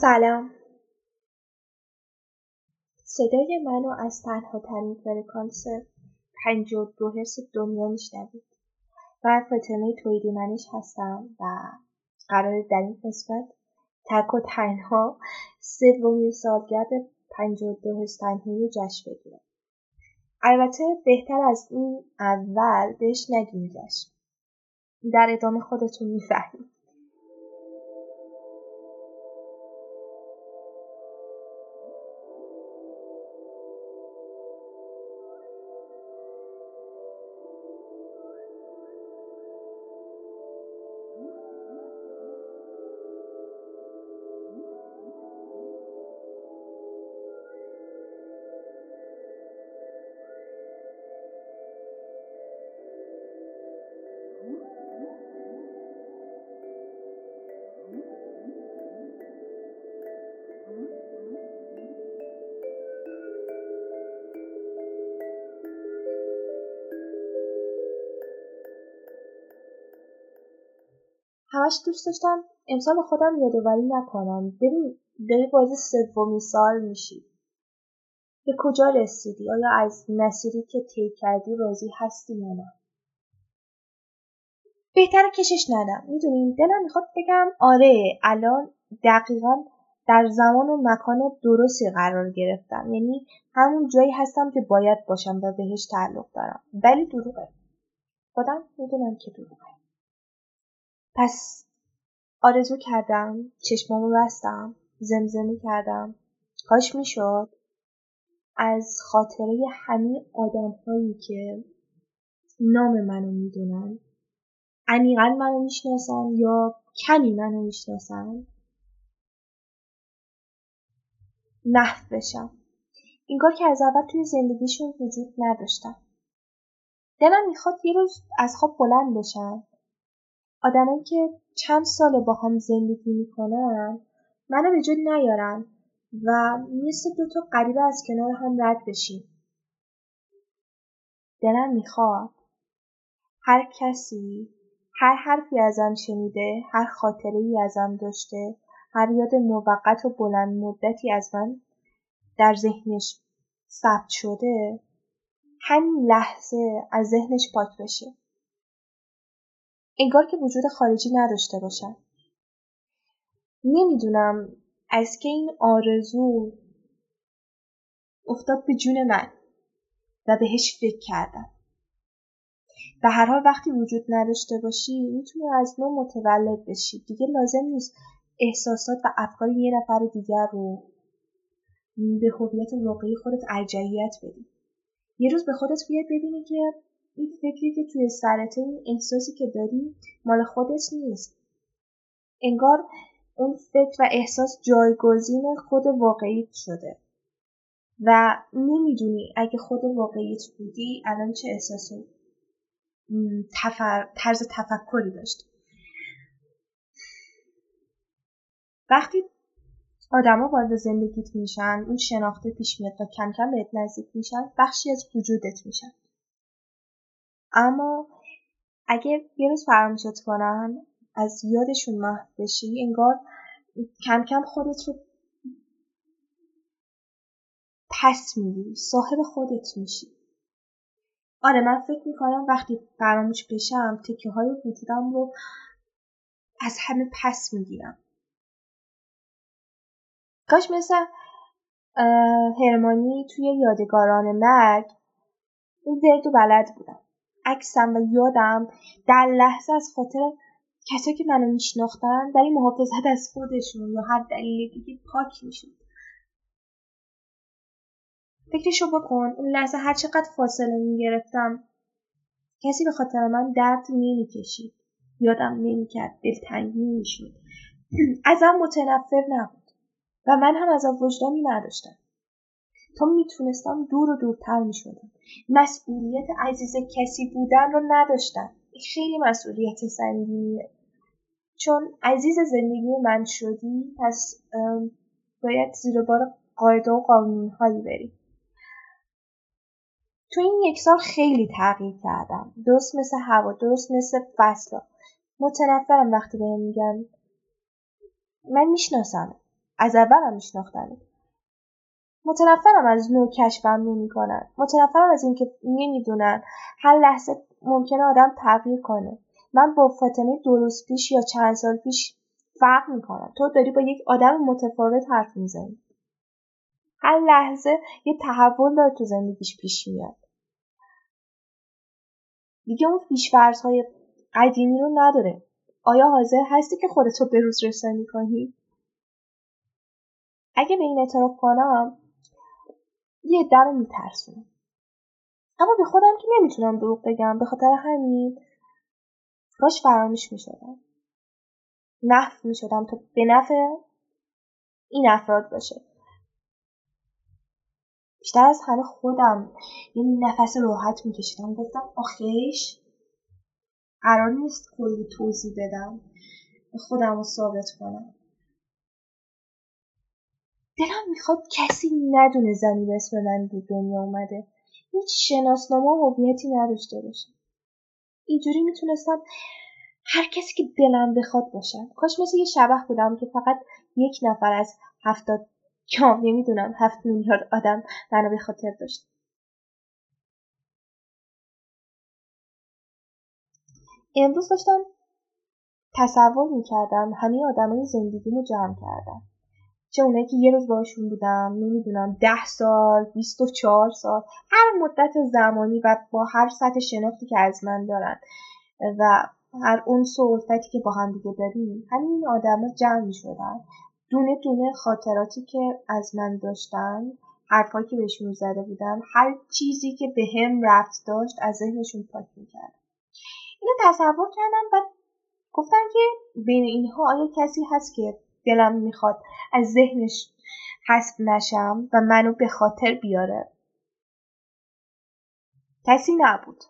سلام. صدای منو از تنها ترین فرکانس پنج و دو حرس دنیا میشنوید. من فاطمه تویدی منش هستم و قرار در این قسمت تک و تنها سومین سالگرد پنج و دو حس تنهایی رو جشن بگیرم. البته بهتر از این اول بهش نگیم جشن. در ادامه خودتون می‌فهمید. همش دوست داشتم. امسال خودم یادآوری نکنم. ببین داری وارد سومین سال میشی. به کجا رسیدی؟ آیا از مسیری که طی کردی راضی هستی یا نه؟ بهتر کشش ندم. می‌دونیم دلم می‌خواد بگم آره الان دقیقا در زمان و مکان درستی قرار گرفتم. یعنی همون جایی هستم که باید باشم و بهش تعلق دارم. ولی دروغه. خودم می‌دونم که دروغه. پس آرزو کردم چشمامو بستم زمزمه کردم. کاش می‌شد. از خاطره همه آدم هایی که نام منو می‌دونن. عمیقا منو می‌شناسن یا کمی منو می‌شناسن. محو بشم. انگار که از اول توی زندگیشون وجود نداشتم. دلم می‌خواد یه روز از خواب بلند بشن آدمایی که چند سال با هم زندگی می‌کنن منو به جد نیارن و مثل دوتا غریبه از کنار هم رد بشیم دلم می‌خواد هر کسی هر حرفی ازم شنیده هر خاطره ای ازم داشته هر یاد موقت و بلند مدتی از من در ذهنش ثبت شده همین لحظه از ذهنش پاک بشه. انگار که وجود خارجی نداشته باشم نمی‌دونم. از که این آرزو افتاد به جون من و بهش فکر کردم. به هر حال وقتی وجود نداشته باشی می‌تونی از نوع متولد بشی. دیگه لازم نیست احساسات و افکار یه نفر دیگر رو به هویت واقعی خودت ارجعیت بدی. یه روز به خودت بیاد ببینی که این فکری که توی سرته این احساسی که داری مال خودت نیست. انگار اون فکر و احساس جایگزین خود واقعیت شده. و نمی‌دونی اگه خود واقعیت بودی الان چه احساس تفر... طرز تفکری داشت وقتی آدما وارد زندگیت میشن اون شناخته پیش میاد و کم کم بهت نزدیک میشن بخشی از وجودت میشن اما اگه یه روز فراموشت کنن از یادشون محو بشی انگار کم کم خودت رو پس می‌گیری صاحب خودت میشی. آره من فکر می‌کنم وقتی فراموش بشم تکه های وجودم رو از همه پس می‌گیرم. کاش مثل هرمانی توی یادگاران مرگ اون ورد و بلد بودم. عکسم و یادم در لحظه از خاطر کسایی که منو میشناختن برای محافظت از خودشون یا هر دلیل دیگه پاک می‌شد. فکرشو بکن اون لحظه هر چقدر فاصله می‌گرفتم کسی به خاطر من درد نمی‌کشید یادم نمی‌کرد دلتنگ نمی‌شد ازم متنفر نبود و من هم از وجدانی نداشتم. تا می‌تونستم دور و دورتر می‌شدم. مسئولیت عزیز کسی بودن رو نداشتم. خیلی مسئولیت سنگینیه. چون عزیز زندگی من شدی پس باید زیر بار قاعده و قانون هایی بری تو این یک سال خیلی تغییر کردم. درست مثل هوا درست مثل فصلا متنفرم وقتی بهم میگن. من می‌شناسم از اولم میشناختم متنفرم از نوع کشفم نمی‌کنن متنفرم از اینکه نمی‌دونن هر لحظه ممکنه آدم تغییر کنه. من با فاطمه درست پیش یا چند سال پیش فرق می‌کنم. تو داری با یک آدم متفاوت حرف می‌زنی. هر لحظه یه تحول داره تو زندگیش پیش میاد. دیگه اون پیشفرض های قدیمی رو نداره. آیا حاضر هستی که خودتو به روز رسانی کنی؟ اگه به این اعتراف کنم یه در رو اما به خودم که نمی‌تونم دروغ بگم به خاطر همین کاش فراموش می‌شدم. نفت می‌شدم تا به نفع این افراد باشه. بیشتر از همه خودم یه نفس راحت میکشیدم. گفتم آخیش قرار نیست کلی توضیح بدم. خودم رو ثابت کنم. دلم می‌خواد کسی ندونه زنی به اسم من به دنیا اومده. هیچ شناسنامه و هویتی نداشته باشه. اینجوری می‌تونستم هر کسی که دلم بخواد باشم. کاش مثل یه شبه بودم که فقط یک نفر از هفتاد یا نمی‌دونم هفت میلیارد آدم منو به خاطر داشت. امروز داشتم تصور می‌کردم همه آدمای زندگیمو جمع کردم. چه اونایی که یه روز باشون بودم نمی‌دونم ده سال بیست و چهار سال هر مدت زمانی و با هر سطح شناختی که از من دارن و هر اون صحبتی که با هم دیگه داریم همین آدما جمع می شدن. دونه دونه خاطراتی که از من داشتن حرفایی که بهشون زده بودم هر چیزی که به هم رفت داشت از ذهنشون پاک می‌کرد اینو تصور کردم و گفتم که بین اینها آیا کسی هست که دلم می‌خواد از ذهنش حذف نشم و منو به خاطر بیاره. کسی نبود.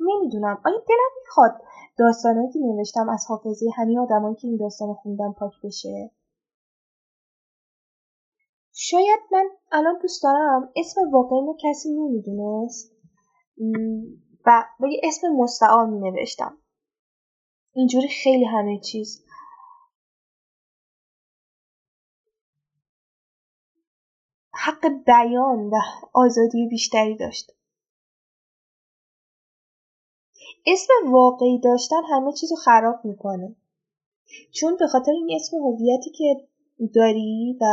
نمی‌دونم. آیا دلم می‌خواد داستانهایی که نوشتم از حافظه همه آدمایی که این داستان خوندن پاک بشه؟ شاید من الان دوست دارم. اسم واقعیمو کسی نمی‌دونست. و با یه اسم مستعار می نوشتم اینجوری خیلی همه چیز. حق بیان و آزادی بیشتری داشت. اسم واقعی داشتن همه چیز رو خراب می‌کنه. چون به خاطر این اسم هویتی که داری و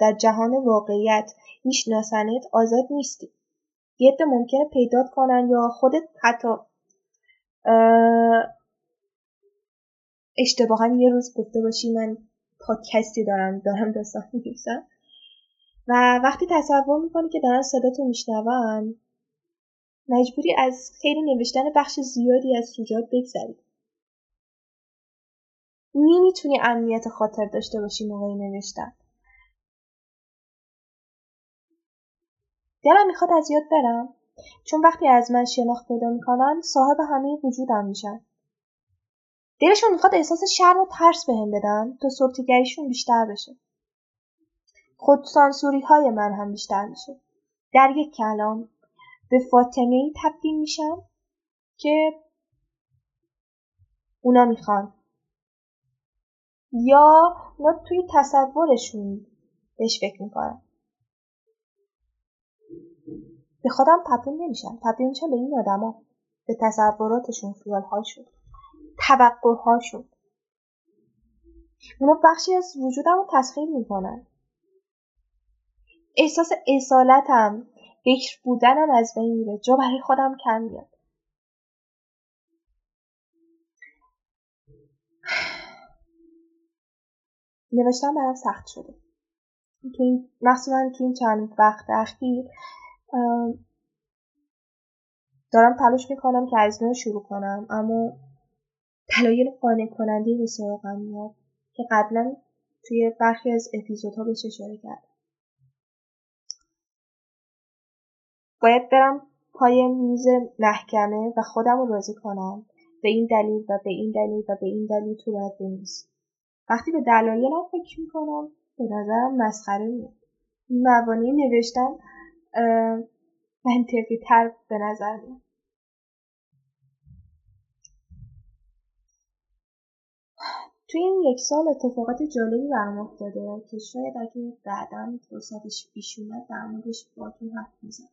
در جهان واقعیت میشناسنت آزاد نیستی. یه ممکنه پیدات کنن یا خودت حتی اشتباها یه روز گفته باشی من پادکستی دارم دارم داستان میگیسم و وقتی تصور می‌کنی که دارن صداتو میشنون مجبوری از خیلی نوشتن بخش زیادی از سوجات بگذری. نمی‌تونی امنیت خاطر داشته باشی موقع نوشتن. دلم می‌خواد از یاد برم. چون وقتی از من شناخت پیدا می‌کنن صاحب همه وجودم میشن. دلشون می‌خواد احساس شرم و ترس بهم بدن تا سلطهگریشون بیشتر بشه. خودسانسوری های من هم بیشتر میشه. در یک کلام به فاطمه ای تبدیل میشم که اونا می‌خوان. یا اونا توی تصورشون بهش فکر می‌کنن. به خودم تبدیل نمیشم تبدیل میشم به این آدما. به تصوراتشون خیالهاشون. توقعهاشون. اونا بخشی از وجودم رو تسخیر می‌کنن. احساس اصالتم بکر بودنم از بین میره. جا برای خودم کم میاد. نوشتن برام سخت شده. تو این مخصوصا تو این چند وقت اخیر دارم تلاش می‌کنم که از نو شروع کنم اما دلایل قانع کننده به سراغم میاد که قبلا توی برخی از اپیزودها بهش اشاره کردم. باید برم پای میز محکمه و خودم رو راضی کنم. به این دلیل و به این دلیل و به این دلیل تو باید بنویسی وقتی به دلایلم فکر می‌کنم به نظرم مسخره میاد موانع نوشتن منطقی تر به نظر میاد. توی این یک سال اتفاقات جالبی برام افتاده که شاید اگه بعدا فرصتش پیش اومد در موردش باهاتون حرف می‌زنم